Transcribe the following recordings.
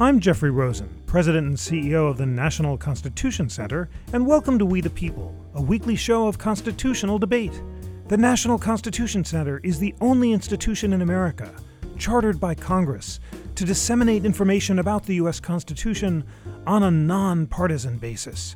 I'm Jeffrey Rosen, President and CEO of the National Constitution Center, and welcome to We the People, a weekly show of constitutional debate. The National Constitution Center is the only institution in America, chartered by Congress, to disseminate information about the U.S. Constitution on a nonpartisan basis.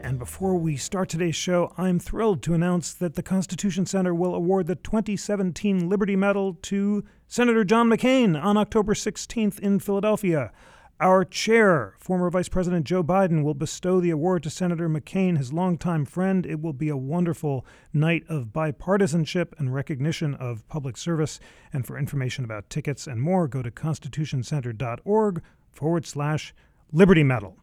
And before we start today's show, I'm thrilled to announce that the Constitution Center will award the 2017 Liberty Medal to Senator John McCain on October 16th in Philadelphia. Our chair, former Vice President Joe Biden, will bestow the award to Senator McCain, his longtime friend. It will be a wonderful night of bipartisanship and recognition of public service. And for information about tickets and more, go to constitutioncenter.org forward slash Liberty Medal.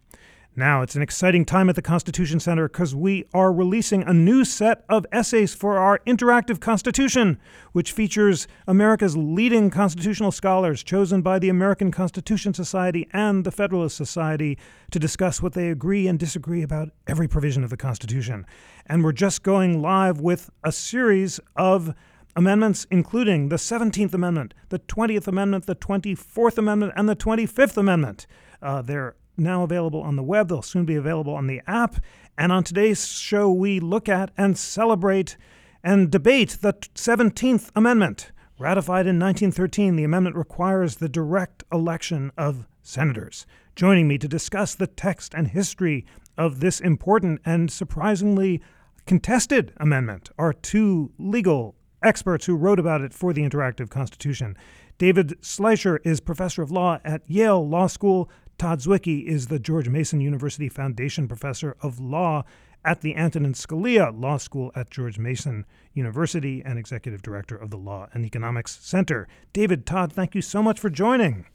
Now, it's an exciting time at the Constitution Center because we are releasing a new set of essays for our interactive Constitution, which features America's leading constitutional scholars chosen by the American Constitution Society and the Federalist Society to discuss what they agree and disagree about every provision of the Constitution. And we're just going live with a series of amendments, including the 17th Amendment, the 20th Amendment, the 24th Amendment, and the 25th Amendment. Uh, they're now available on the web. They'll soon be available on the app. And on today's show, we look at and celebrate and debate the 17th Amendment. Ratified in 1913, the amendment requires the direct election of senators. Joining me to discuss the text and history of this important and surprisingly contested amendment are two legal experts who wrote about it for the Interactive Constitution. David Schleicher is professor of law at Yale Law School. Todd Zywicki is the George Mason University Foundation Professor of Law at the Antonin Scalia Law School at George Mason University and Executive Director of the Law and Economics Center. David, Todd, thank you so much for joining.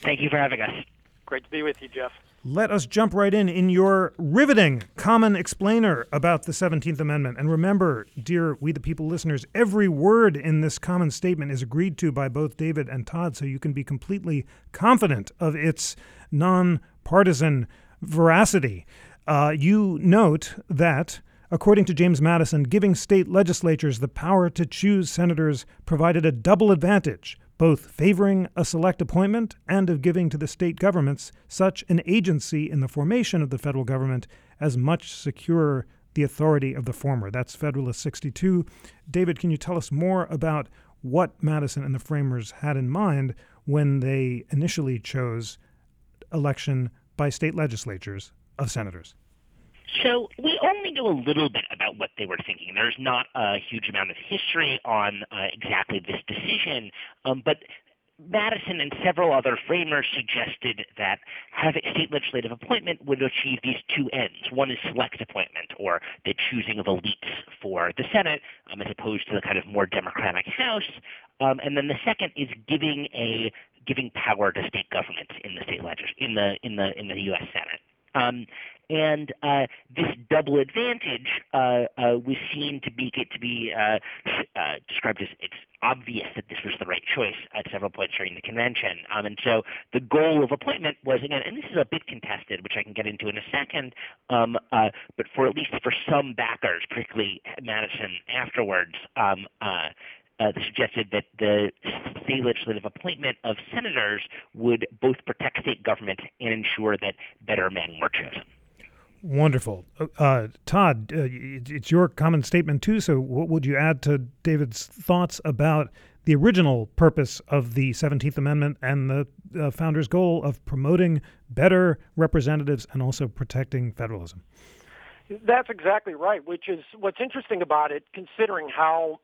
Thank you for having us. Great to be with you, Jeff. Let us jump right in in your riveting common explainer about the 17th Amendment. And remember, dear We the People listeners, every word in this common statement is agreed to by both David and Todd, so you can be completely confident of its nonpartisan veracity. Uh, you note that, according to James Madison, giving state legislatures the power to choose senators provided a double advantage both favoring a select appointment and of giving to the state governments such an agency in the formation of the federal government as much secure the authority of the former. That's Federalist 62. David, can you tell us more about what Madison and the framers had in mind when they initially chose election by state legislatures of senators? So we only know a little bit about what they were thinking. There's not a huge amount of history on uh, exactly this decision, um, but Madison and several other framers suggested that having state legislative appointment would achieve these two ends. One is select appointment, or the choosing of elites for the Senate, um, as opposed to the kind of more democratic House. Um, and then the second is giving a giving power to state governments in the state legis- in the in the in the U.S. Senate. Um, and uh, this double advantage uh, uh, was seen to be to be uh, uh, described as it's obvious that this was the right choice at several points during the convention. Um, and so the goal of appointment was again, and this is a bit contested, which I can get into in a second. Um, uh, but for at least for some backers, particularly Madison afterwards. Um, uh, suggested that the state legislative appointment of senators would both protect state government and ensure that better men were chosen. Wonderful. Uh, Todd, uh, it's your common statement too. So, what would you add to David's thoughts about the original purpose of the 17th Amendment and the uh, founders' goal of promoting better representatives and also protecting federalism? That's exactly right, which is what's interesting about it, considering how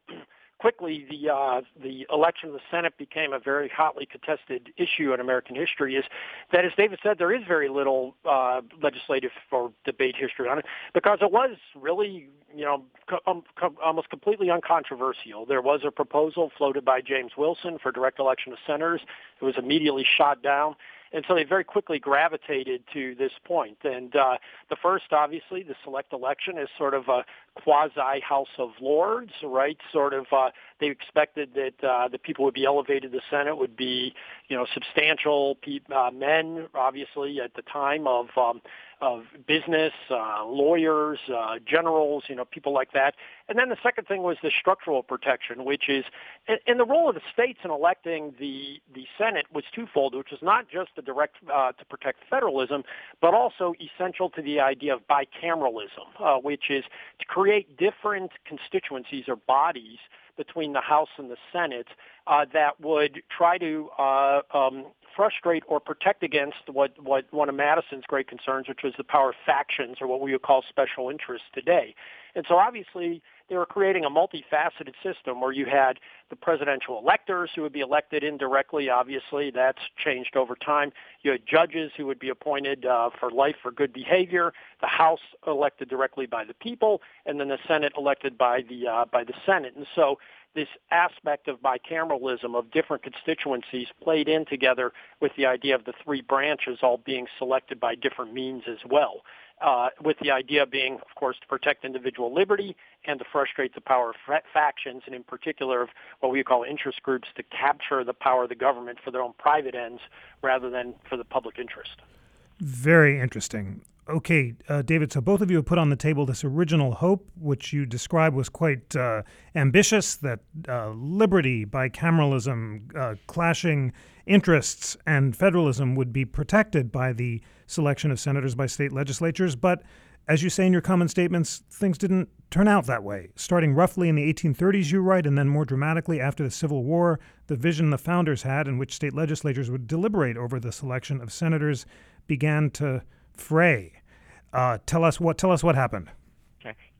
quickly the uh, the election of the Senate became a very hotly contested issue in American history is that, as David said, there is very little uh, legislative or debate history on it because it was really, you know, co- um, co- almost completely uncontroversial. There was a proposal floated by James Wilson for direct election of senators. It was immediately shot down and so they very quickly gravitated to this point. And uh, the first, obviously, the select election is sort of a quasi House of Lords, right? Sort of uh, They expected that uh, the people would be elevated to the Senate would be, you know, substantial pe- uh, men, obviously at the time of um, of business, uh, lawyers, uh, generals, you know, people like that. And then the second thing was the structural protection, which is, and, the role of the states in electing the the Senate was twofold, which was not just to direct uh, to protect federalism, but also essential to the idea of bicameralism, uh, which is to create different constituencies or bodies between the House and the Senate uh, that would try to uh, um, frustrate or protect against what, what one of Madison's great concerns, which was the power of factions or what we would call special interests today. And so obviously they were creating a multifaceted system where you had the presidential electors who would be elected indirectly. Obviously, that's changed over time. You had judges who would be appointed uh, for life for good behavior. The House elected directly by the people, and then the Senate elected by the uh, by the Senate. And so this aspect of bicameralism of different constituencies played in together with the idea of the three branches all being selected by different means as well. Uh, with the idea being, of course, to protect individual liberty and to frustrate the power of fa- factions, and in particular of what we call interest groups to capture the power of the government for their own private ends rather than for the public interest. Very interesting. Okay, uh, David, so both of you have put on the table this original hope, which you describe was quite uh, ambitious that uh, liberty, bicameralism, uh, clashing interests, and federalism would be protected by the selection of senators by state legislatures. But as you say in your common statements, things didn't turn out that way. Starting roughly in the 1830s, you write, and then more dramatically after the Civil War, the vision the founders had in which state legislatures would deliberate over the selection of senators began to fray. Uh, tell us what tell us what happened.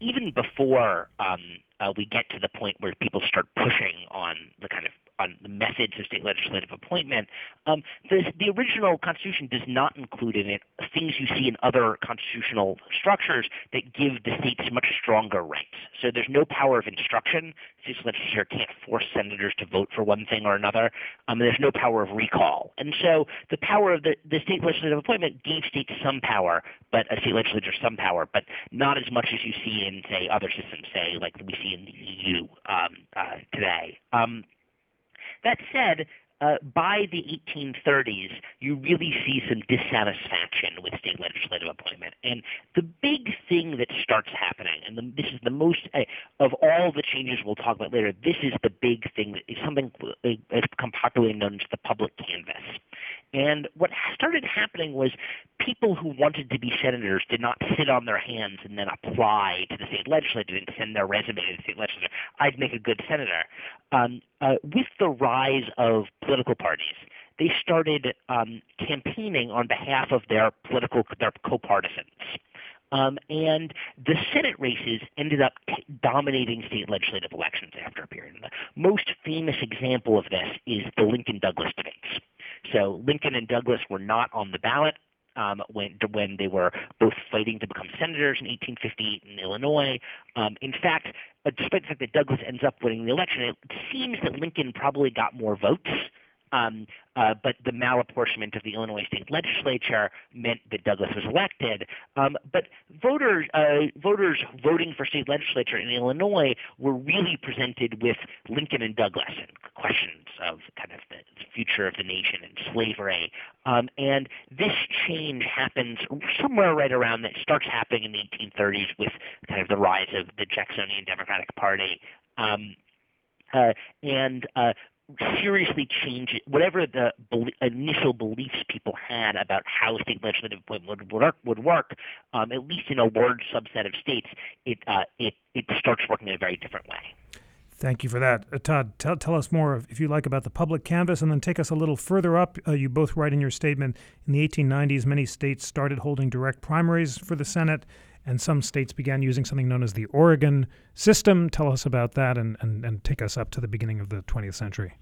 Even before um, uh, we get to the point where people start pushing on the kind of on the methods of state legislative appointment, um, the, the original Constitution does not include in it things you see in other constitutional structures that give the states much stronger rights. So there's no power of instruction. The state legislature can't force senators to vote for one thing or another. Um, there's no power of recall. And so the power of the, the state legislative appointment gave states some power, but a state legislature some power, but not as much as you see in, say, other systems, say, like we see in the EU um, uh, today. Um, that said, uh, by the 1830s, you really see some dissatisfaction with state legislative appointment. And the big thing that starts happening, and the, this is the most, uh, of all the changes we'll talk about later, this is the big thing that is something that's become popularly known as the public canvass. And what started happening was people who wanted to be senators did not sit on their hands and then apply to the state legislature and send their resume to the state legislature. I'd make a good senator. Um, uh, with the rise of political parties, they started um, campaigning on behalf of their political their co-partisans. Um, and the Senate races ended up dominating state legislative elections after a period. The most famous example of this is the Lincoln-Douglas debates. So Lincoln and Douglas were not on the ballot um, when when they were both fighting to become senators in 1858 in Illinois. Um, in fact, uh, despite the fact that Douglas ends up winning the election, it seems that Lincoln probably got more votes um, uh, but the malapportionment of the Illinois state legislature meant that Douglas was elected. Um, but voters, uh, voters voting for state legislature in Illinois were really presented with Lincoln and Douglas and questions of kind of the future of the nation and slavery. Um, and this change happens somewhere right around that starts happening in the 1830s with kind of the rise of the Jacksonian Democratic Party. Um, uh, and uh, seriously change it, whatever the be- initial beliefs people had about how state legislative appointment would work, would work um, at least in a large subset of states, it, uh, it, it starts working in a very different way. Thank you for that. Uh, Todd, tell, tell us more, if you like, about the public canvass and then take us a little further up. Uh, you both write in your statement in the 1890s, many states started holding direct primaries for the Senate and some states began using something known as the Oregon system. Tell us about that and, and, and take us up to the beginning of the 20th century.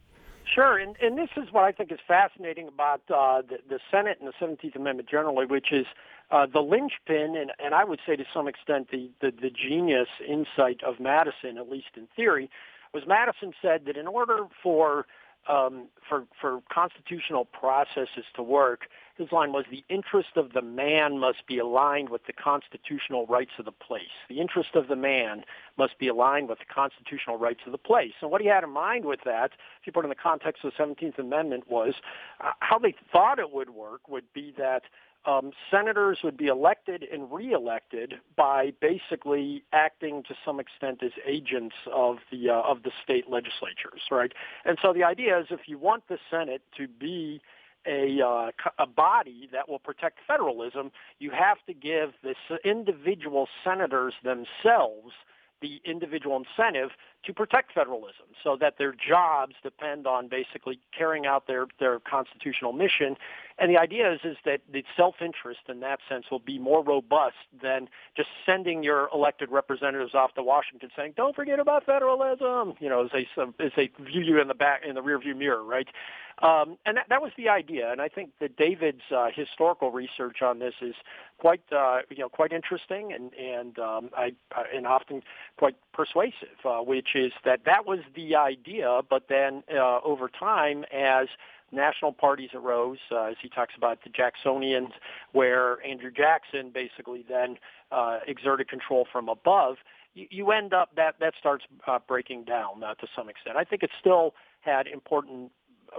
Sure, and, and this is what I think is fascinating about uh, the, the Senate and the 17th Amendment generally, which is uh, the linchpin, and, and I would say to some extent the, the, the genius insight of Madison, at least in theory, was Madison said that in order for um, for for constitutional processes to work, his line was the interest of the man must be aligned with the constitutional rights of the place. The interest of the man must be aligned with the constitutional rights of the place. And what he had in mind with that, if you put in the context of the 17th Amendment, was uh, how they thought it would work would be that um, senators would be elected and reelected by basically acting to some extent as agents of the uh, of the state legislatures, right? And so the idea is, if you want the Senate to be a, uh, a body that will protect federalism, you have to give the individual senators themselves the individual incentive to protect federalism so that their jobs depend on basically carrying out their, their constitutional mission. And the idea is, is that the self-interest in that sense will be more robust than just sending your elected representatives off to Washington saying, don't forget about federalism, you know, as they, as they view you in the back, in the rearview mirror, right? Um, and that, that was the idea. And I think that David's uh, historical research on this is quite, uh, you know, quite interesting and, and, um, I, and often quite persuasive, uh, which is that that was the idea, but then uh, over time, as national parties arose, uh, as he talks about the Jacksonians, where Andrew Jackson basically then uh, exerted control from above, you, you end up that that starts uh, breaking down uh, to some extent. I think it still had important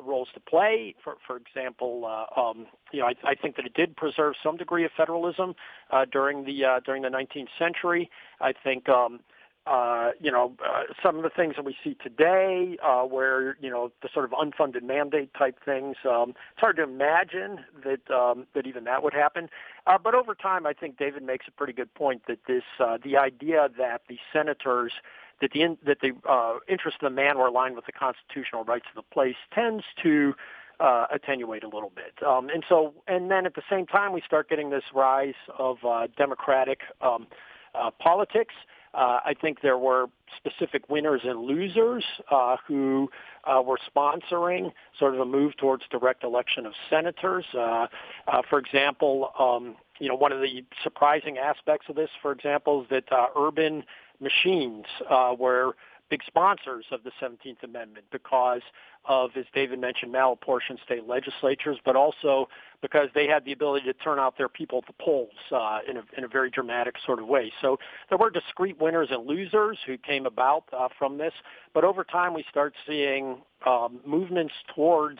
roles to play. For for example, uh, um, you know, I, I think that it did preserve some degree of federalism uh, during the uh, during the 19th century. I think. Um, uh, you know, uh, some of the things that we see today, uh, where you know the sort of unfunded mandate type things. Um, it's hard to imagine that um, that even that would happen. Uh, but over time, I think David makes a pretty good point that this uh, the idea that the senators that the in, that the uh, interests of the man were aligned with the constitutional rights of the place tends to uh, attenuate a little bit. Um, and so, and then at the same time, we start getting this rise of uh, democratic um, uh, politics. Uh, I think there were specific winners and losers uh, who uh, were sponsoring sort of a move towards direct election of senators. Uh, uh, for example, um, you know, one of the surprising aspects of this, for example, is that uh, urban machines uh, were big sponsors of the 17th Amendment because of, as David mentioned, malapportioned state legislatures, but also because they had the ability to turn out their people at the polls uh, in, a, in a very dramatic sort of way. So there were discrete winners and losers who came about uh, from this, but over time we start seeing um, movements towards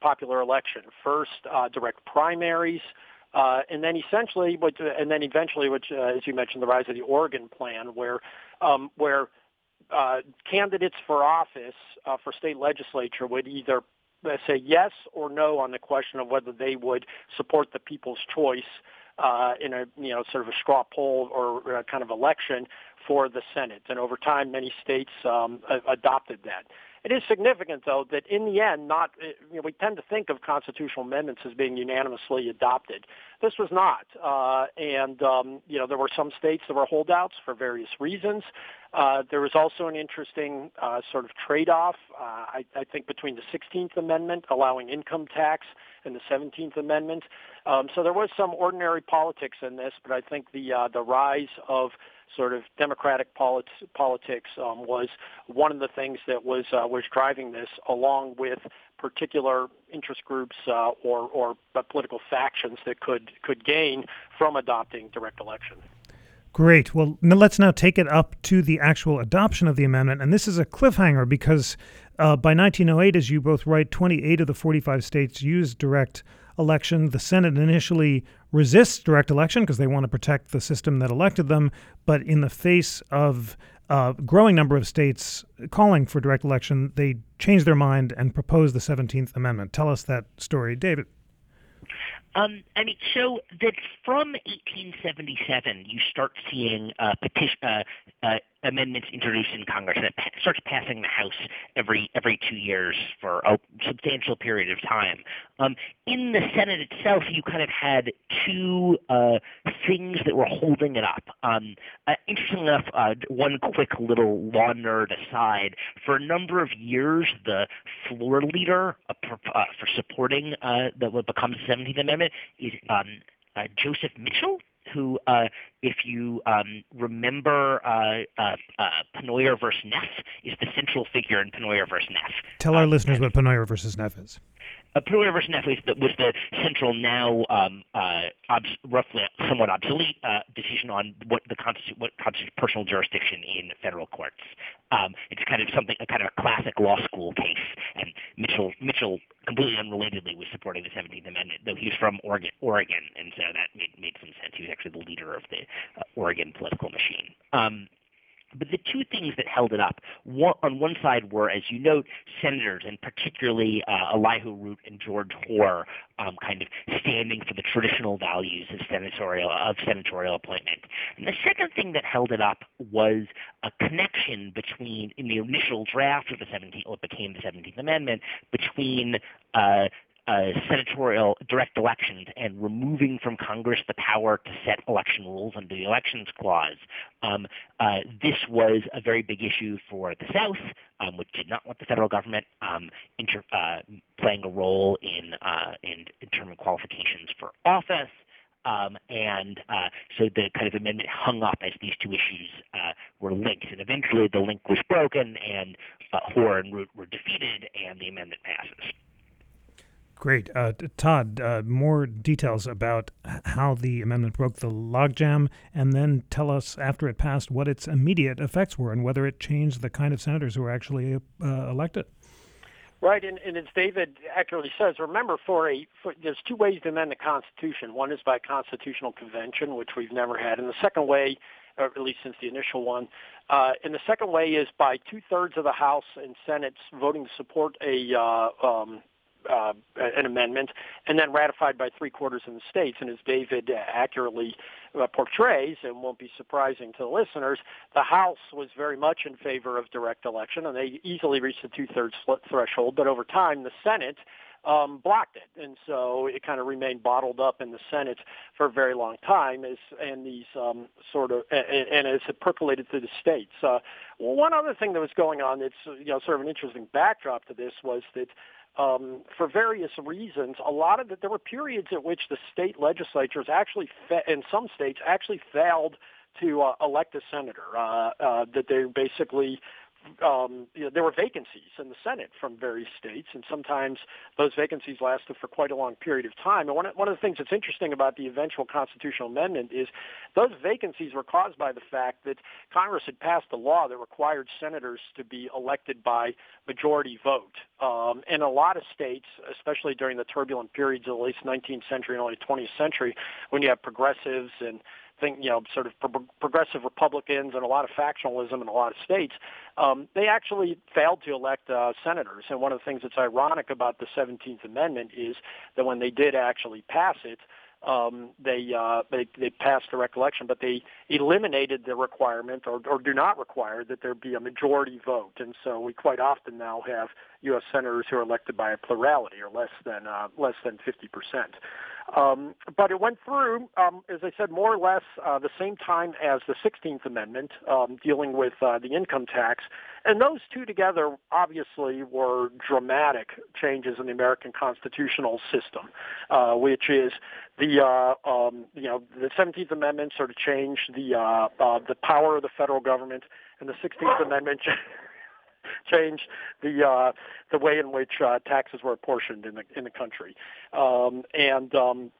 popular election. First, uh, direct primaries. Uh, and then essentially, what, and then eventually, which, uh, as you mentioned, the rise of the Oregon Plan, where um, where uh, candidates for office uh, for state legislature would either uh, say yes or no on the question of whether they would support the people's choice uh, in a you know sort of a straw poll or a kind of election for the Senate. And over time, many states um, adopted that. It is significant, though, that in the end, not you know, we tend to think of constitutional amendments as being unanimously adopted. This was not, uh, and um, you know there were some states that were holdouts for various reasons. Uh, there was also an interesting uh, sort of trade-off, uh, I, I, think, between the 16th Amendment allowing income tax and the 17th Amendment. Um, so there was some ordinary politics in this, but I think the uh, the rise of sort of democratic polit- politics um, was one of the things that was uh, was driving this, along with particular interest groups uh, or or political factions that could could gain from adopting direct election. Great. Well, let's now take it up to the actual adoption of the amendment. And this is a cliffhanger because uh, by 1908, as you both write, 28 of the 45 states used direct election. The Senate initially resists direct election because they want to protect the system that elected them. But in the face of a growing number of states calling for direct election, they change their mind and propose the 17th Amendment. Tell us that story, David. Um, I mean, so that from 1877, you start seeing uh, petition, uh, uh, amendments introduced in Congress that pa- starts passing the House every every two years for a substantial period of time. Um, in the Senate itself, you kind of had two uh, things that were holding it up. Um, uh, interesting enough, uh, one quick little law nerd aside: for a number of years, the floor leader uh, uh, for supporting uh, the, what becomes the 17th Amendment is um, Joseph Mitchell who uh, if you um, remember, uh, uh, uh, Pennoyer versus Neff is the central figure in Pennoyer versus Neff. Tell our um, listeners what Pennoyer versus Neff is. Uh, Pennoyer versus Neff was the, was the central, now um, uh, obs- roughly somewhat obsolete uh, decision on what the constitu- what constitutes personal jurisdiction in federal courts. Um, it's kind of something, a kind of a classic law school case, and Mitchell Mitchell completely unrelatedly was supporting the 17th Amendment, though he was from Oregon, Oregon, and so that the leader of the uh, Oregon political machine. Um, but the two things that held it up, one, on one side were, as you note, senators, and particularly uh, Elihu Root and George Hoar, um, kind of standing for the traditional values of senatorial of senatorial appointment. And the second thing that held it up was a connection between, in the initial draft of the 17th, what became the 17th Amendment, between uh, uh, senatorial direct elections and removing from Congress the power to set election rules under the Elections Clause. Um, uh, this was a very big issue for the South, um, which did not want the federal government um, inter- uh, playing a role in, uh, in, in term qualifications for office. Um, and uh, so the kind of amendment hung up as these two issues uh, were linked. And eventually the link was broken, and uh, Hoar and Root were defeated, and the amendment passes. Great. Uh, Todd, uh, more details about how the amendment broke the logjam, and then tell us after it passed what its immediate effects were and whether it changed the kind of senators who were actually uh, elected. Right, and, and as David accurately says, remember, for a for, there's two ways to amend the Constitution. One is by constitutional convention, which we've never had, and the second way, or at least since the initial one, uh, and the second way is by two thirds of the House and Senate voting to support a uh, um, uh, an amendment, and then ratified by three quarters of the states. And as David accurately uh, portrays, and won't be surprising to the listeners, the House was very much in favor of direct election, and they easily reached the two-thirds threshold. But over time, the Senate um, blocked it, and so it kind of remained bottled up in the Senate for a very long time. As and these um, sort of and, and as it percolated through the states. Uh, one other thing that was going on that's you know sort of an interesting backdrop to this was that um, for various reasons, a lot of it, there were periods at which the state legislatures actually, fa- in some states, actually failed to uh, elect a senator. Uh, uh, that they basically um, you know, there were vacancies in the Senate from various states, and sometimes those vacancies lasted for quite a long period of time. And one, one of the things that's interesting about the eventual constitutional amendment is those vacancies were caused by the fact that Congress had passed a law that required senators to be elected by majority vote. Um, in a lot of states, especially during the turbulent periods of the late 19th century and early 20th century, when you have progressives and think, you know, sort of pro- progressive Republicans and a lot of factionalism in a lot of states, um, they actually failed to elect uh, senators. And one of the things that's ironic about the 17th Amendment is that when they did actually pass it, um, they, uh, they they passed direct election, but they eliminated the requirement or, or do not require that there be a majority vote. And so we quite often now have U.S. senators who are elected by a plurality or less than uh, less than 50 percent. Um, but it went through, um, as I said, more or less uh, the same time as the 16th Amendment, um, dealing with uh, the income tax. And those two together obviously were dramatic changes in the American constitutional system, uh, which is the uh, um, you know the 17th Amendment sort of changed the uh, uh, the power of the federal government, and the 16th Amendment change the uh, the way in which uh, taxes were apportioned in the in the country, um, and um,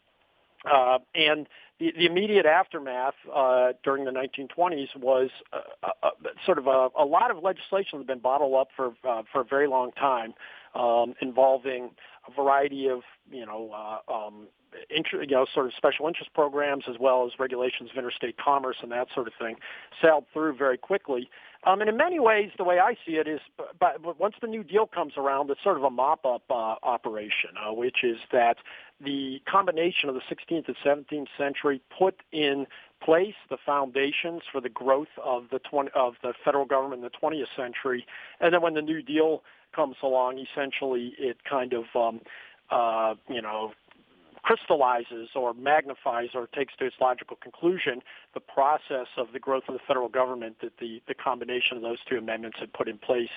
uh, and the, the immediate aftermath uh, during the 1920s was uh, uh, sort of a, a lot of legislation that had been bottled up for uh, for a very long time, um, involving a variety of you know uh, um, inter, you know, sort of special interest programs as well as regulations of interstate commerce and that sort of thing sailed through very quickly. Um, and in many ways, the way I see it is, but once the New Deal comes around, it's sort of a mop-up uh, operation, uh, which is that the combination of the 16th and 17th century put in place the foundations for the growth of the 20, of the federal government in the 20th century, and then when the New Deal comes along, essentially it kind of um, uh, you know crystallizes or magnifies or takes to its logical conclusion the process of the growth of the federal government that the, the combination of those two amendments had put in place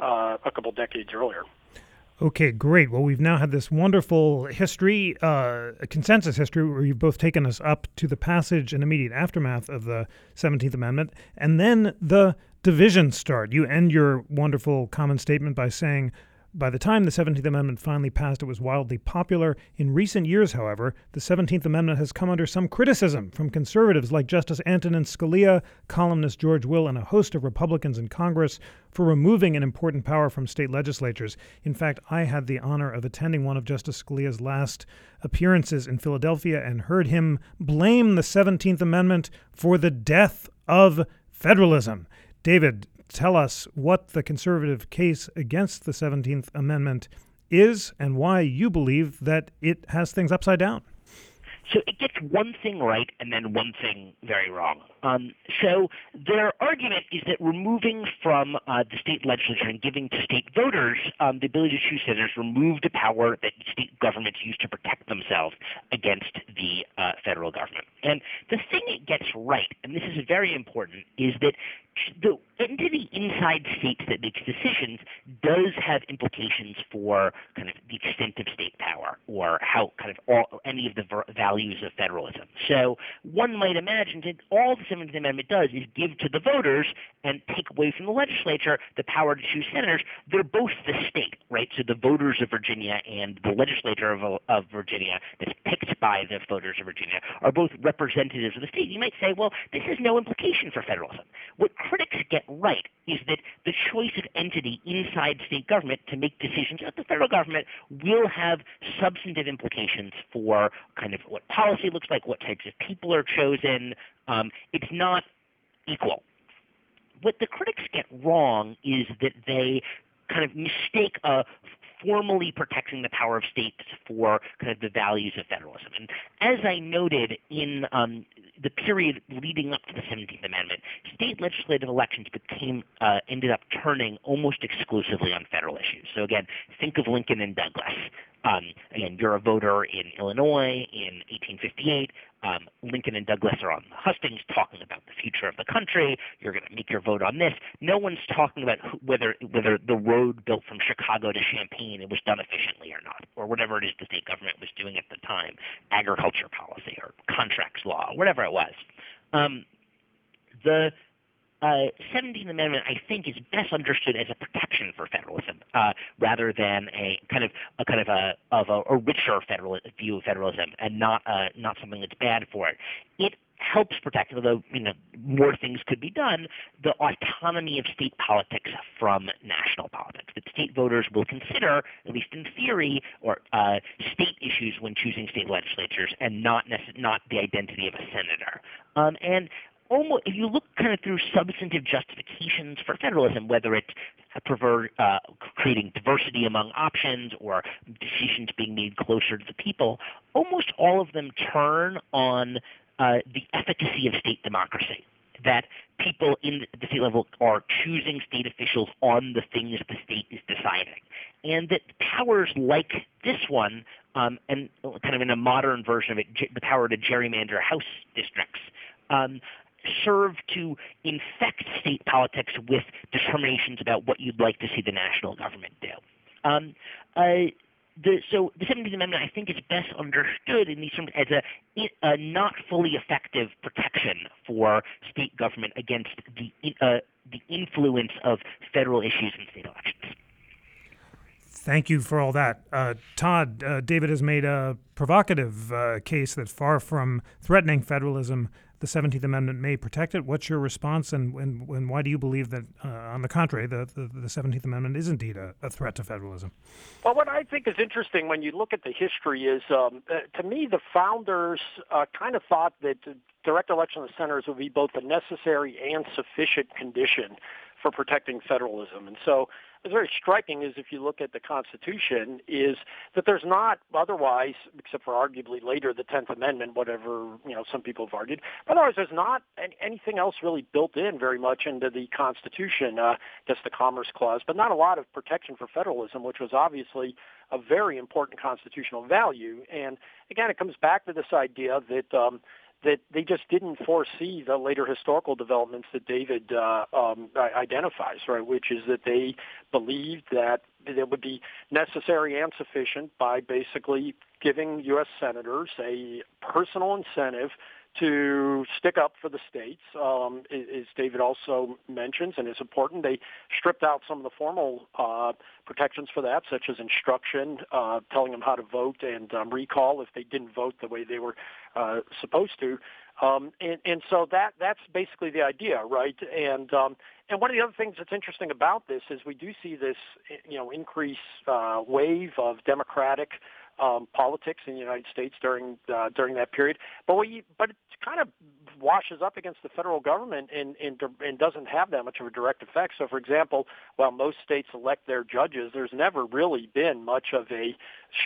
uh, a couple decades earlier. Okay, great. Well, we've now had this wonderful history, uh, consensus history, where you've both taken us up to the passage and immediate aftermath of the 17th Amendment, and then the divisions start. You end your wonderful common statement by saying, by the time the 17th Amendment finally passed, it was wildly popular. In recent years, however, the 17th Amendment has come under some criticism from conservatives like Justice Antonin Scalia, columnist George Will, and a host of Republicans in Congress for removing an important power from state legislatures. In fact, I had the honor of attending one of Justice Scalia's last appearances in Philadelphia and heard him blame the 17th Amendment for the death of federalism. David, tell us what the conservative case against the 17th Amendment is and why you believe that it has things upside down. So it gets one thing right and then one thing very wrong. Um, so their argument is that removing from uh, the state legislature and giving to state voters um, the ability to choose senators removed the power that state governments use to protect themselves against the uh, federal government. And the thing it gets right, and this is very important, is that the entity inside states that makes decisions does have implications for kind of the extent of state power or how kind of all any of the values of federalism. So one might imagine that all 17th Amendment does is give to the voters and take away from the legislature the power to choose senators. They're both the state, right? So the voters of Virginia and the legislature of, of Virginia that's picked by the voters of Virginia are both representatives of the state. You might say, well, this has no implication for federalism. What critics get right is that the choice of entity inside state government to make decisions at the federal government will have substantive implications for kind of what policy looks like, what types of people are chosen. Um, it's not equal. What the critics get wrong is that they kind of mistake a formally protecting the power of states for kind of the values of federalism. And as I noted in um, the period leading up to the 17th Amendment, state legislative elections became uh, ended up turning almost exclusively on federal issues. So again, think of Lincoln and Douglas. Um, again, you're a voter in Illinois in 1858. Um, Lincoln and Douglas are on the hustings talking about the future of the country. You're going to make your vote on this. No one's talking about who, whether whether the road built from Chicago to Champaign it was done efficiently or not, or whatever it is the state government was doing at the time, agriculture policy or contracts law, whatever it was. Um, the uh, 17th Amendment, I think, is best understood as a protection for federalism, uh, rather than a kind of a kind of a of a, a richer federal view of federalism, and not uh, not something that's bad for it. It helps protect, although you know more things could be done, the autonomy of state politics from national politics. That state voters will consider, at least in theory, or uh, state issues when choosing state legislatures, and not necess- not the identity of a senator. Um, and almost if you look kind of through substantive justifications for federalism, whether it's prefer, uh, creating diversity among options or decisions being made closer to the people, almost all of them turn on uh, the efficacy of state democracy. That people in the state level are choosing state officials on the things the state is deciding, and that powers like this one, um, and kind of in a modern version of it, the power to gerrymander House districts, um, serve to infect state politics with determinations about what you'd like to see the national government do. Um, uh, the, so the 17th Amendment, I think, is best understood in these terms as a, a not fully effective protection for state government against the uh, the influence of federal issues in state elections. Thank you for all that. Uh, Todd, uh, David has made a provocative uh, case that far from threatening federalism, the 17th Amendment may protect it. What's your response, and, and, and why do you believe that, uh, on the contrary, the, the, the, 17th Amendment is indeed a, a, threat to federalism? Well, what I think is interesting when you look at the history is, um, uh, to me, the founders uh, kind of thought that direct election of the senators would be both a necessary and sufficient condition for protecting federalism. And so what's very striking is if you look at the Constitution is that there's not otherwise, except for arguably later the 10th Amendment, whatever, you know, some people have argued, otherwise there's not anything else really built in very much into the Constitution, uh, just the Commerce Clause, but not a lot of protection for federalism, which was obviously a very important constitutional value. And again, it comes back to this idea that um, that they just didn't foresee the later historical developments that David uh, um, identifies, right? Which is that they believed that it would be necessary and sufficient by basically giving U.S. senators a personal incentive to stick up for the states. Um, as David also mentions, and is important, they stripped out some of the formal uh, protections for that, such as instruction, uh, telling them how to vote, and um, recall if they didn't vote the way they were uh, supposed to. Um, and, and so that that's basically the idea, right? And um, and one of the other things that's interesting about this is we do see this, you know, increase uh, wave of Democratic um, politics in the United States during uh, during that period. But we, but it kind of washes up against the federal government and, and and doesn't have that much of a direct effect. So, for example, while most states elect their judges, there's never really been much of a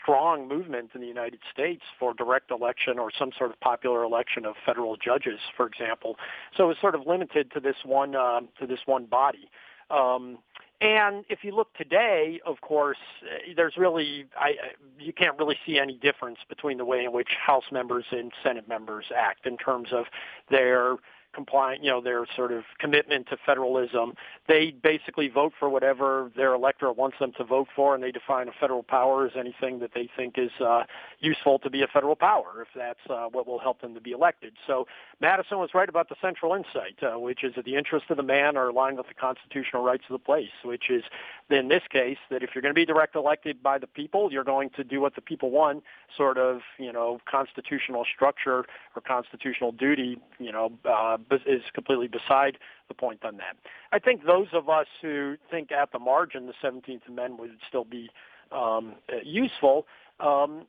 strong movement in the United States for direct election or some sort of popular election of federal judges, for example. So it's sort of limited to this one uh, to this one body. Um, and if you look today, of course, uh, there's really I, you can't really see any difference between the way in which House members and Senate members act in terms of their compliant, you know, their sort of commitment to federalism. They basically vote for whatever their electorate wants them to vote for, and they define a federal power as anything that they think is uh, useful to be a federal power, if that's uh, what will help them to be elected. So Madison was right about the central insight, uh, which is that the interests of the man are aligned with the constitutional rights of the place, which is, in this case, that if you're going to be direct elected by the people, you're going to do what the people want, sort of, you know, constitutional structure or constitutional duty, you know, uh, is completely beside the point on that. I think those of us who think at the margin the 17th Amendment would still be um, useful um,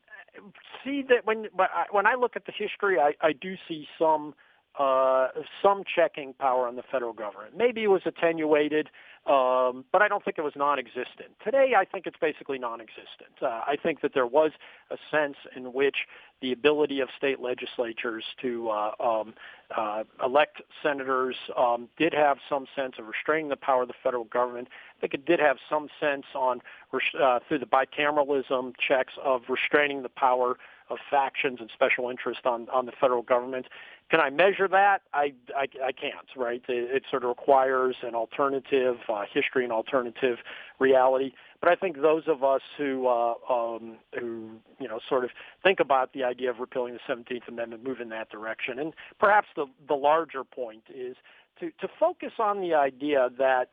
see that when when I look at the history, I, I do see some uh, some checking power on the federal government. Maybe it was attenuated, um, but I don't think it was non-existent. Today, I think it's basically non-existent. Uh, I think that there was a sense in which the ability of state legislatures to uh, um, uh, elect senators um, did have some sense of restraining the power of the federal government. I think it did have some sense on uh, through the bicameralism checks of restraining the power of factions and special interest on, on the federal government. Can I measure that? I, I, I can't, right? It, it, sort of requires an alternative uh, history and alternative reality. But I think those of us who, uh, um, who, you know, sort of think about the idea of repealing the 17th Amendment move in that direction. And perhaps the, the larger point is to, to focus on the idea that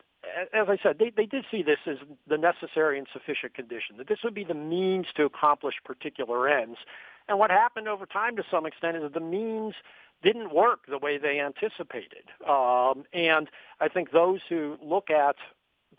as I said, they, they did see this as the necessary and sufficient condition, that this would be the means to accomplish particular ends. And what happened over time to some extent is that the means didn't work the way they anticipated. Um, and I think those who look at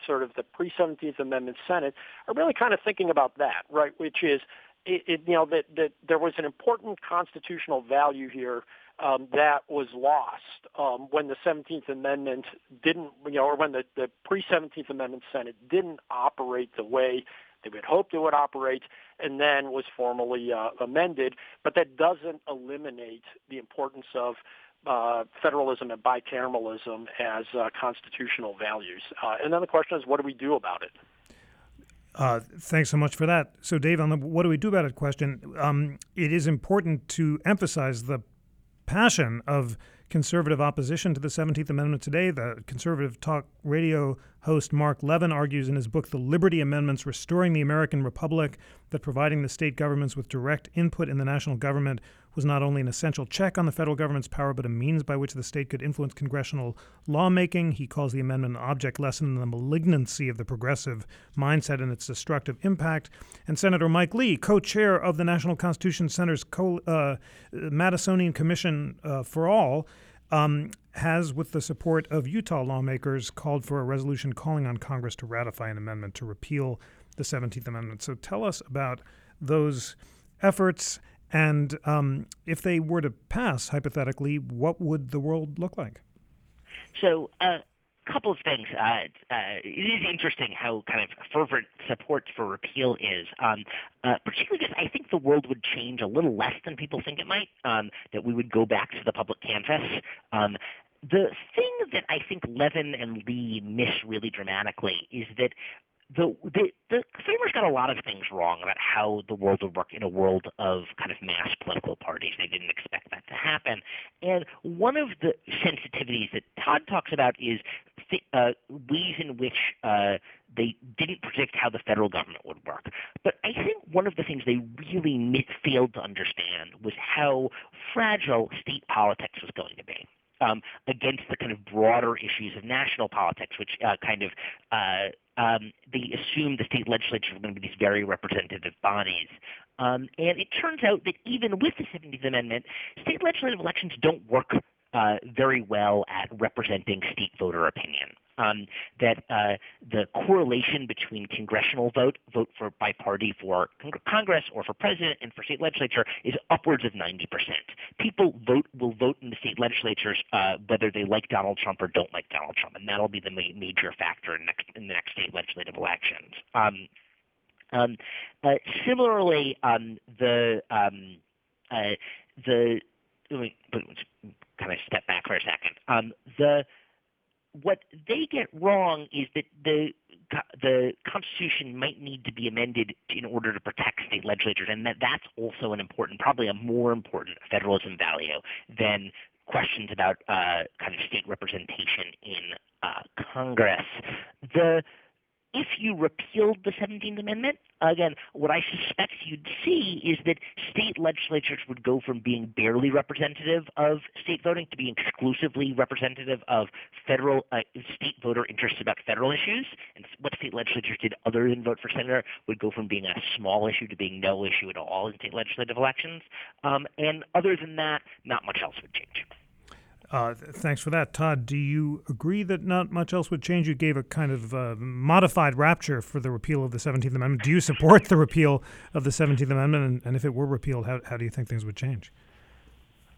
sort of the pre-17th Amendment Senate are really kind of thinking about that, right? Which is, it, it, you know, that, that there was an important constitutional value here um, that was lost um, when the 17th Amendment didn't, you know, or when the, the pre-17th Amendment Senate didn't operate the way they had hoped it would operate, and then was formally uh, amended. But that doesn't eliminate the importance of uh, federalism and bicameralism as uh, constitutional values. Uh, and then the question is, what do we do about it? Uh, thanks so much for that. So, Dave, on the what do we do about it question, um, it is important to emphasize the passion of conservative opposition to the 17th Amendment today. The conservative talk radio host Mark Levin argues in his book, The Liberty Amendments Restoring the American Republic, that providing the state governments with direct input in the national government was not only an essential check on the federal government's power, but a means by which the state could influence congressional lawmaking. He calls the amendment an object lesson in the malignancy of the progressive mindset and its destructive impact. And Senator Mike Lee, co chair of the National Constitution Center's co- uh, Madisonian Commission uh, for All, um, has, with the support of Utah lawmakers, called for a resolution calling on Congress to ratify an amendment to repeal the 17th Amendment. So tell us about those efforts and um, if they were to pass, hypothetically, what would the world look like? So, uh, couple of things. Uh, uh, it is interesting how kind of fervent support for repeal is, um, uh, particularly because I think the world would change a little less than people think it might, um, that we would go back to the public canvass. Um, the thing that I think Levin and Lee miss really dramatically is that the, the the framers got a lot of things wrong about how the world would work in a world of kind of mass political parties. They didn't expect that to happen. And one of the sensitivities that Todd talks about is uh, ways in which uh, they didn't predict how the federal government would work. But I think one of the things they really failed to understand was how fragile state politics was going to be um, against the kind of broader issues of national politics, which uh, kind of uh, um, they assumed the state legislatures were going to be these very representative bodies. Um, and it turns out that even with the 17th Amendment, state legislative elections don't work uh, very well at representing state voter opinion um, that uh, the correlation between congressional vote, vote for by party for Congress or for president and for state legislature is upwards of 90%. People vote will vote in the state legislatures uh, whether they like Donald Trump or don't like Donald Trump, and that'll be the ma- major factor in, next, in the next state legislative elections. Um, um, similarly, um, the um, uh, the let me kind of step back for a second. Um, the what they get wrong is that the the Constitution might need to be amended in order to protect state legislatures, and that that's also an important, probably a more important federalism value than questions about uh, kind of state representation in uh, Congress. The if you repealed the 17th Amendment, again, what I suspect you'd see is that state legislatures would go from being barely representative of state voting to being exclusively representative of federal uh, state voter interests about federal issues. And what state legislatures did other than vote for senator would go from being a small issue to being no issue at all in state legislative elections. Um, and other than that, not much else would change. Uh, thanks for that, Todd. Do you agree that not much else would change? You gave a kind of uh, modified rapture for the repeal of the Seventeenth Amendment. Do you support the repeal of the Seventeenth Amendment? And, and, if it were repealed, how, how do you think things would change?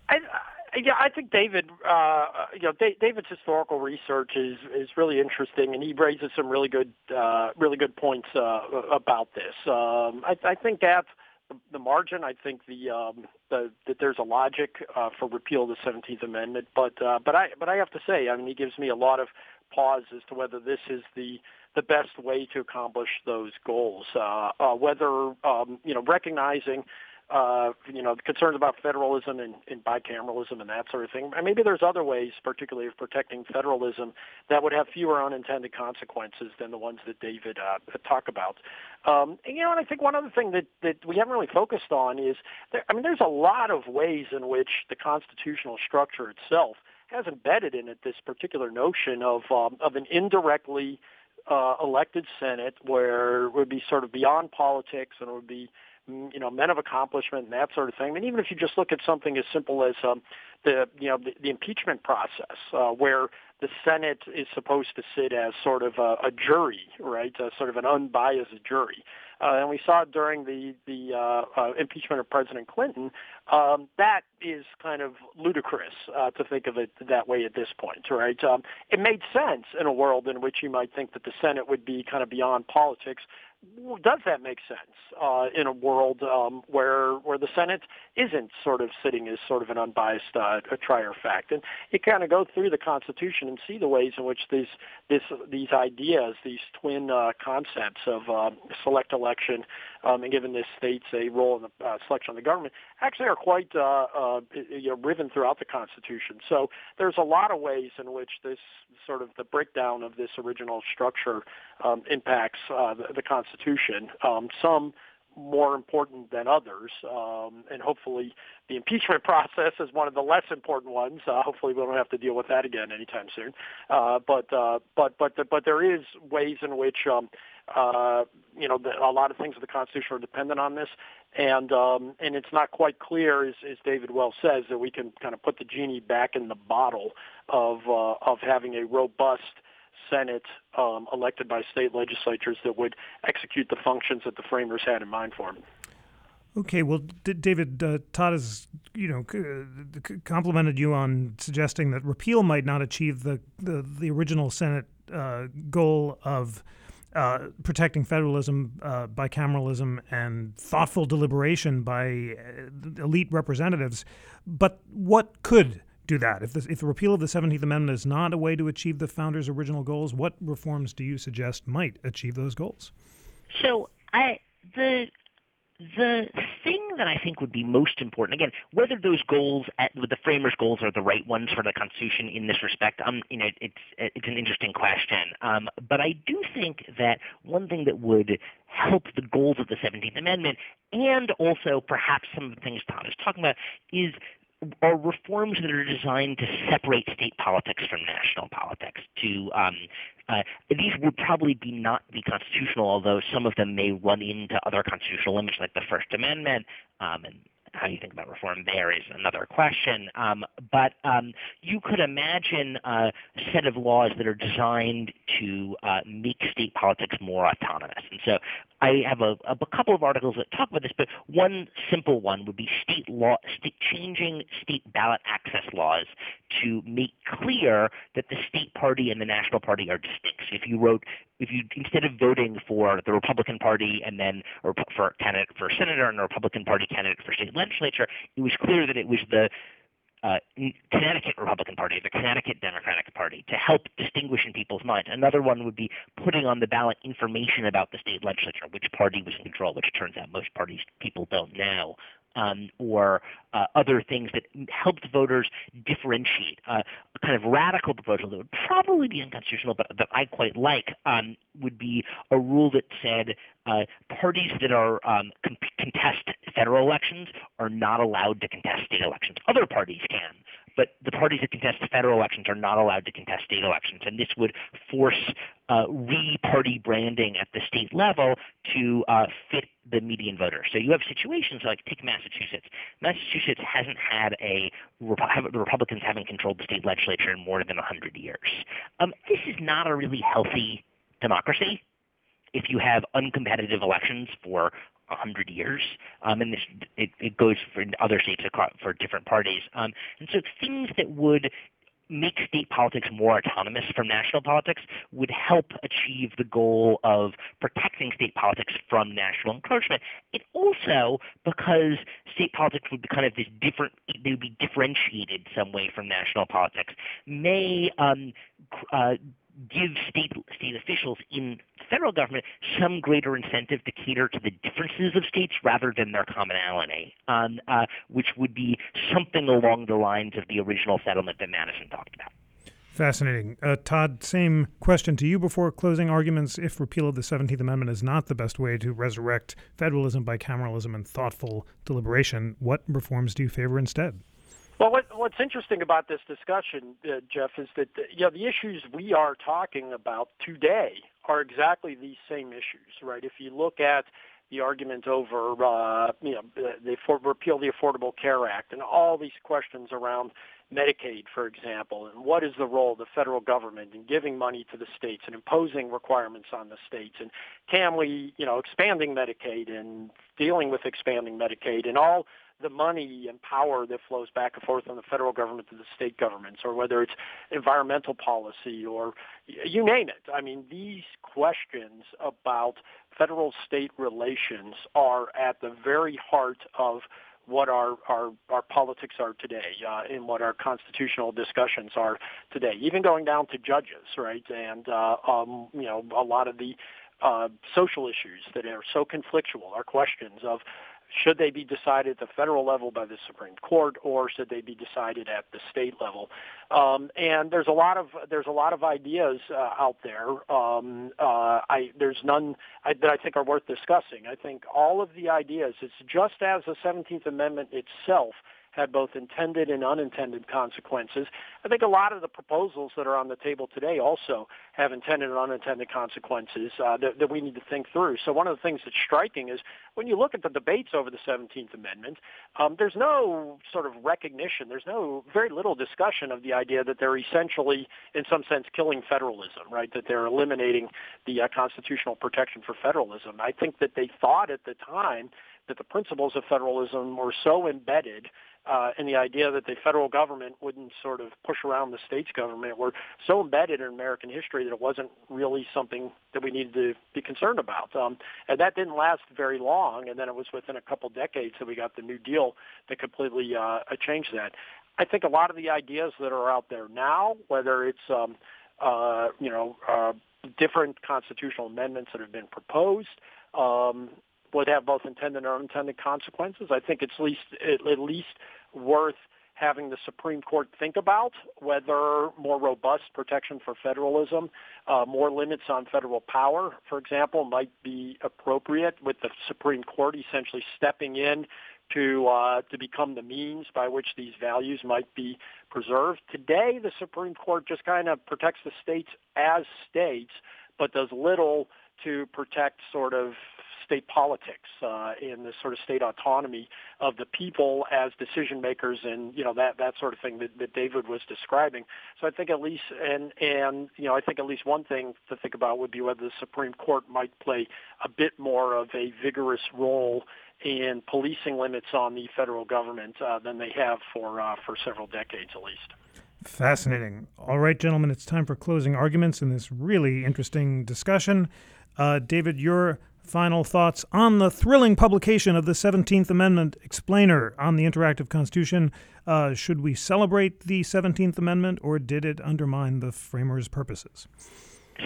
I, I, yeah, I think David, uh, you know, David's historical research is is really interesting, and he raises some really good, uh, really good points uh, about this. Um, I, I think that the margin. I think the, um, the that there's a logic uh, for repeal of the 17th Amendment, but uh, but I but I have to say, I mean, he gives me a lot of pause as to whether this is the the best way to accomplish those goals. Uh, uh, whether um, you know recognizing uh, you know, concerns about federalism and, and bicameralism and that sort of thing. And maybe there's other ways, particularly of protecting federalism, that would have fewer unintended consequences than the ones that David uh, talked about. Um, and, you know, and I think one other thing that, that we haven't really focused on is, there, I mean, there's a lot of ways in which the constitutional structure itself has embedded in it this particular notion of um, of an indirectly uh, elected Senate where it would be sort of beyond politics and it would be you know, men of accomplishment and that sort of thing. Mean, even if you just look at something as simple as um, the, you know, the, the impeachment process, uh, where the Senate is supposed to sit as sort of a, a jury, right, uh, sort of an unbiased jury. Uh, and we saw during the the uh, uh, impeachment of President Clinton, um, that is kind of ludicrous uh, to think of it that way at this point, right? Um, it made sense in a world in which you might think that the Senate would be kind of beyond politics, does that make sense uh, in a world um, where where the Senate isn't sort of sitting as sort of an unbiased uh, trier fact? And you kind of go through the Constitution and see the ways in which these this these ideas, these twin uh, concepts of uh, select election um, and given the states a role in the uh, selection of the government, actually are quite uh, uh, you know, riven throughout the Constitution. So there's a lot of ways in which this sort of the breakdown of this original structure um, impacts uh, the, the Constitution. Um, some more important than others, um, and hopefully the impeachment process is one of the less important ones. Uh, hopefully, we don't have to deal with that again anytime soon. Uh, but uh, but but but there is ways in which um, uh, you know the, a lot of things of the Constitution are dependent on this, and um, and it's not quite clear, as, as David well says, that we can kind of put the genie back in the bottle of uh, of having a robust Senate um, elected by state legislatures that would execute the functions that the framers had in mind for them. Okay, well, D- David, uh, Todd has you know c- complimented you on suggesting that repeal might not achieve the the, the original Senate uh, goal of uh, protecting federalism, uh, bicameralism, and thoughtful deliberation by uh, elite representatives. But what could do that? If the, if the repeal of the 17th Amendment is not a way to achieve the founders' original goals, what reforms do you suggest might achieve those goals? So I the the thing that I think would be most important, again, whether those goals, at, the framers' goals, are the right ones for the Constitution in this respect, um, you know, it's it's an interesting question. Um, but I do think that one thing that would help the goals of the 17th Amendment, and also perhaps some of the things Todd is talking about, is are reforms that are designed to separate state politics from national politics. To um, uh, these would probably be not be constitutional, although some of them may run into other constitutional limits, like the First Amendment um, and how you think about reform there is another question. Um, but um, you could imagine a set of laws that are designed to uh, make state politics more autonomous. And so I have a, a, couple of articles that talk about this, but one simple one would be state law, state, changing state ballot access laws to make clear that the state party and the national party are distinct. If you wrote if you instead of voting for the Republican Party and then or for candidate for senator and a Republican Party candidate for state legislature, it was clear that it was the uh, Connecticut Republican Party, the Connecticut Democratic Party, to help distinguish in people's minds. Another one would be putting on the ballot information about the state legislature, which party was in control, which turns out most parties people don't know um, or uh, other things that helped voters differentiate. Uh, kind of radical proposal that would probably be unconstitutional, but that I quite like, um, would be a rule that said uh, parties that are um, contest federal elections are not allowed to contest state elections. Other parties can, but the parties that contest federal elections are not allowed to contest state elections. And this would force uh, re-party branding at the state level to uh, fit the median voter. So you have situations like take Massachusetts. Massachusetts hasn't had a the Republicans haven't controlled the state legislature in more than 100 years. Um, this is not a really healthy democracy if you have uncompetitive elections for 100 years, um, and this it, it goes for other states for different parties. Um, and so things that would make state politics more autonomous from national politics would help achieve the goal of protecting state politics from national encroachment. It also, because state politics would be kind of this different, they would be differentiated some way from national politics, may um, uh, give state state officials in federal government some greater incentive to cater to the differences of states rather than their commonality, um, uh, which would be something along the lines of the original settlement that Madison talked about. Fascinating. Uh, Todd, same question to you before closing arguments. If repeal of the 17th Amendment is not the best way to resurrect federalism, bicameralism, and thoughtful deliberation, what reforms do you favor instead? Well, what, what's interesting about this discussion, uh, Jeff, is that you know the issues we are talking about today are exactly these same issues, right? If you look at the argument over, uh, you know, the, the repeal the Affordable Care Act and all these questions around Medicaid, for example, and what is the role of the federal government in giving money to the states and imposing requirements on the states, and can we, you know, expanding Medicaid and dealing with expanding Medicaid and all the money and power that flows back and forth from the federal government to the state governments, or whether it's environmental policy or you name it. I mean, these questions about federal-state relations are at the very heart of what our, our, our politics are today uh, and what our constitutional discussions are today, even going down to judges, right? And, uh, um, you know, a lot of the uh, social issues that are so conflictual are questions of should they be decided at the federal level by the Supreme Court, or should they be decided at the state level? Um, and there's a lot of there's a lot of ideas uh, out there. Um, uh, I, there's none I, that I think are worth discussing. I think all of the ideas. It's just as the 17th Amendment itself had both intended and unintended consequences. I think a lot of the proposals that are on the table today also have intended and unintended consequences uh, that, that we need to think through. So one of the things that's striking is when you look at the debates over the 17th Amendment, um, there's no sort of recognition, there's no very little discussion of the idea that they're essentially, in some sense, killing federalism, right? That they're eliminating the uh, constitutional protection for federalism. I think that they thought at the time that the principles of federalism were so embedded uh, in the idea that the federal government wouldn't sort of push around the states government were so embedded in American history that it wasn't really something that we needed to be concerned about. Um, and that didn't last very long, and then it was within a couple decades that we got the New Deal that completely uh, changed that. I think a lot of the ideas that are out there now, whether it's um, uh, you know uh, different constitutional amendments that have been proposed, um, would have both intended and unintended consequences. I think it's least at least worth having the Supreme Court think about whether more robust protection for federalism, uh, more limits on federal power, for example, might be appropriate with the Supreme Court essentially stepping in to uh, to become the means by which these values might be preserved. Today, the Supreme Court just kind of protects the states as states, but does little to protect sort of state politics uh, and the sort of state autonomy of the people as decision makers and you know that that sort of thing that, that David was describing. So I think at least and and you know I think at least one thing to think about would be whether the Supreme Court might play a bit more of a vigorous role in policing limits on the federal government uh, than they have for uh, for several decades at least. Fascinating. All right, gentlemen, it's time for closing arguments in this really interesting discussion. Uh, David, your final thoughts on the thrilling publication of the 17th Amendment Explainer on the Interactive Constitution. Uh, should we celebrate the 17th Amendment or did it undermine the framers' purposes?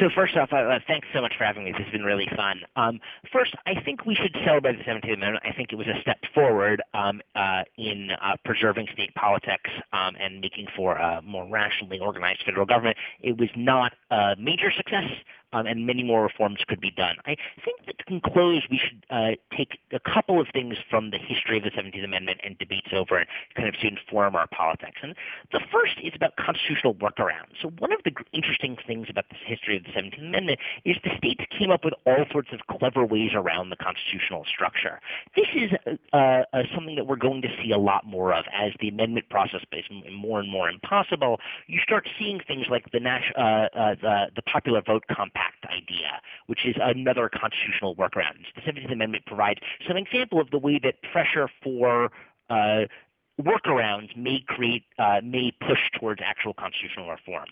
So first off, uh, thanks so much for having me. This has been really fun. Um, first, I think we should celebrate the 17th Amendment. I think it was a step forward um, uh, in uh, preserving state politics um, and making for a more rationally organized federal government. It was not a major success, um, and many more reforms could be done. I think that to close, we should uh, take a couple of things from the history of the 17th Amendment and debates over it kind of to inform our politics. And the first is about constitutional workarounds. So one of the interesting things about the history of the 17th Amendment is the states came up with all sorts of clever ways around the constitutional structure. This is uh, uh, something that we're going to see a lot more of as the amendment process becomes more and more impossible. You start seeing things like the, uh, uh, the, the popular vote compact idea, which is another constitutional workaround. The 17th Amendment provides some example of the way that pressure for uh, workarounds may create uh, may push towards actual constitutional reform.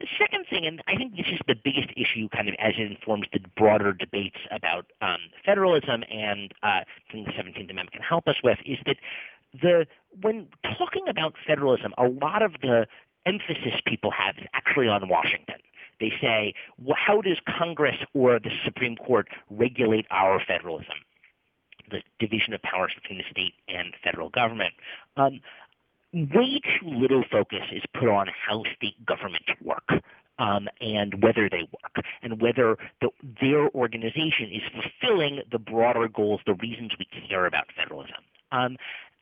The second thing, and I think this is the biggest issue, kind of as it informs the broader debates about um, federalism, and uh, the 17th Amendment can help us with, is that the when talking about federalism, a lot of the emphasis people have is actually on Washington. They say, well, how does Congress or the Supreme Court regulate our federalism? The division of powers between the state and federal government. Um, way too little focus is put on how state governments work. Um, and whether they work, and whether the, their organization is fulfilling the broader goals, the reasons we care about federalism. Um,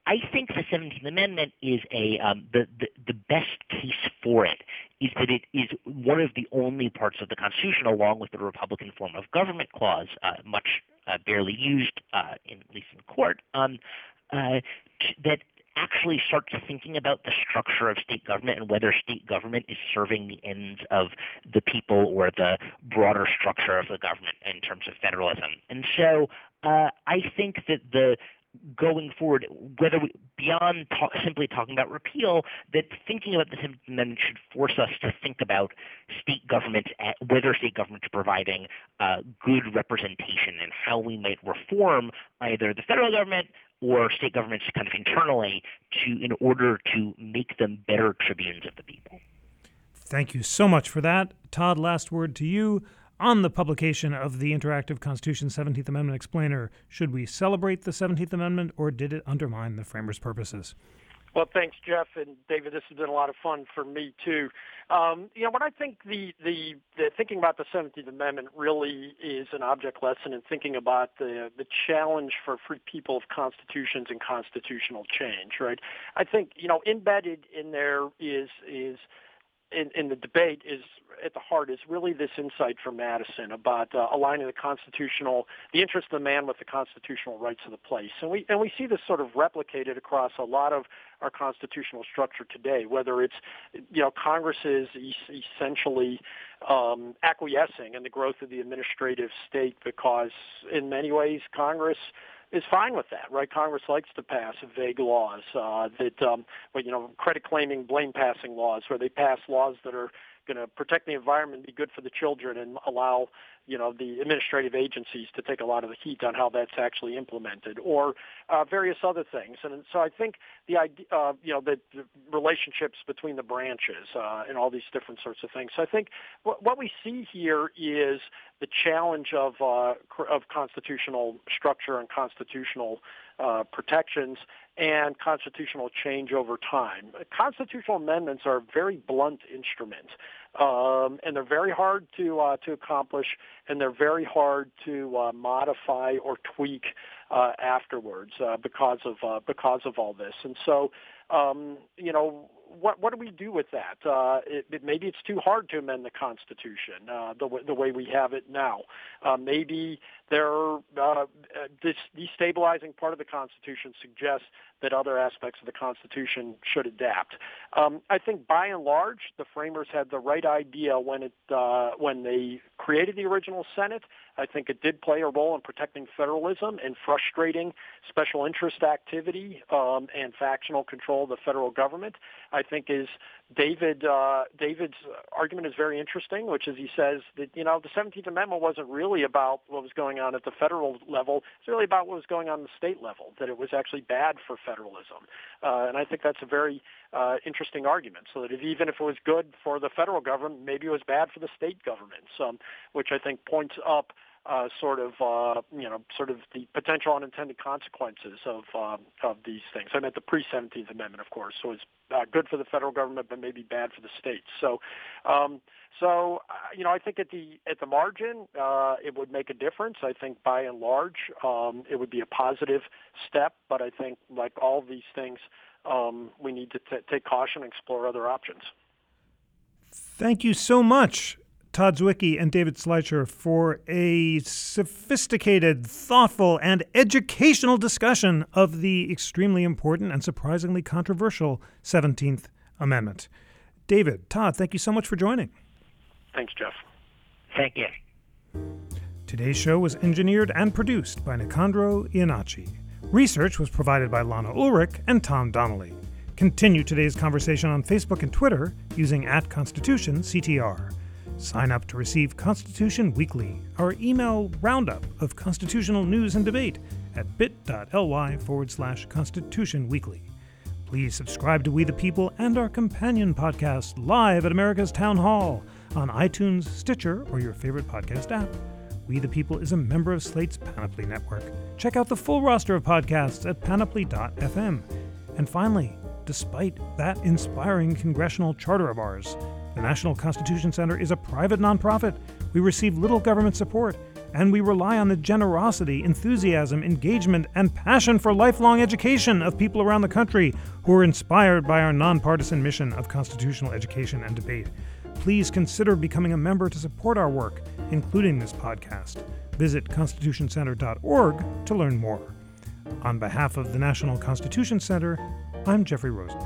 I think the 17th Amendment is a um, the, the the best case for it is that it is one of the only parts of the Constitution, along with the Republican form of government clause, uh, much uh, barely used, uh, in, at least in court, um, uh, that actually starts thinking about the structure of state government and whether state government is serving the ends of the people or the broader structure of the government in terms of federalism. And so uh, I think that the going forward, whether we, beyond talk, simply talking about repeal, that thinking about the Amendment should force us to think about state governments, whether state governments are providing uh, good representation and how we might reform either the federal government or state governments kind of internally to in order to make them better tribunes of the people. Thank you so much for that. Todd, last word to you on the publication of the Interactive Constitution 17th Amendment Explainer. Should we celebrate the 17th Amendment or did it undermine the framers' purposes? Well, thanks, Jeff and David. This has been a lot of fun for me too. Um, you know, what I think the, the the thinking about the 17th Amendment really is an object lesson in thinking about the the challenge for free people of constitutions and constitutional change. Right? I think you know embedded in there is is in, in the debate is at the heart is really this insight from Madison about uh, aligning the constitutional, the interest of the man with the constitutional rights of the place, and we and we see this sort of replicated across a lot of our constitutional structure today. Whether it's you know Congress is es- essentially um, acquiescing in the growth of the administrative state because in many ways Congress is fine with that, right? Congress likes to pass vague laws uh, that, um, but you know, credit claiming, blame passing laws, where they pass laws that are going to protect the environment, be good for the children, and allow you know the administrative agencies to take a lot of the heat on how that's actually implemented, or uh, various other things. And so I think the idea, uh, you know, the, the relationships between the branches uh, and all these different sorts of things. So I think what, what we see here is the challenge of uh, of constitutional structure and constitutional uh, protections and constitutional change over time. Constitutional amendments are very blunt instrument, um, and they're very hard to uh, to accomplish, and they're very hard to uh, modify or tweak uh, afterwards uh, because of uh, because of all this. And so, um, you know, what what do we do with that? Uh, it, it, maybe it's too hard to amend the Constitution uh, the the way we have it now. Uh, maybe there uh, this destabilizing part of the Constitution suggests that other aspects of the Constitution should adapt. Um, I think by and large, the framers had the right idea when it uh, when they created the original Senate. I think it did play a role in protecting federalism and frustrating special interest activity um, and factional control of the federal government. I think is David uh, David's argument is very interesting, which is he says that you know the 17th Amendment wasn't really about what was going on at the federal level; it's really about what was going on at the state level. That it was actually bad for federalism, uh, and I think that's a very uh, interesting argument. So that if, even if it was good for the federal government, maybe it was bad for the state governments, um, which I think points up uh, sort of uh, you know sort of the potential unintended consequences of um, of these things. I meant the pre Seventeenth Amendment, of course, so it's uh, good for the federal government, but maybe bad for the states. So. Um, so, uh, you know, I think at the at the margin, uh, it would make a difference. I think by and large, um, it would be a positive step. But I think, like all these things, um, we need to t- take caution and explore other options. Thank you so much, Todd Zywicki and David Schleicher for a sophisticated, thoughtful, and educational discussion of the extremely important and surprisingly controversial 17th Amendment. David, Todd, thank you so much for joining. Thanks, Jeff. Thank you. Today's show was engineered and produced by Nicandro Iannacci. Research was provided by Lana Ulrich and Tom Donnelly. Continue today's conversation on Facebook and Twitter using at Constitution CTR. Sign up to receive Constitution Weekly, our email roundup of constitutional news and debate at bit.ly forward slash Constitution Weekly. Please subscribe to We the People and our companion podcast live at America's Town Hall on iTunes, Stitcher, or your favorite podcast app. We the People is a member of Slate's Panoply Network. Check out the full roster of podcasts at panoply.fm. And finally, despite that inspiring congressional charter of ours, the National Constitution Center is a private nonprofit. We receive little government support, and we rely on the generosity, enthusiasm, engagement, and passion for lifelong education of people around the country who are inspired by our nonpartisan mission of constitutional education and debate. Please consider becoming a member to support our work, including this podcast. Visit constitutioncenter.org to learn more. On behalf of the National Constitution Center, I'm Jeffrey Rosen.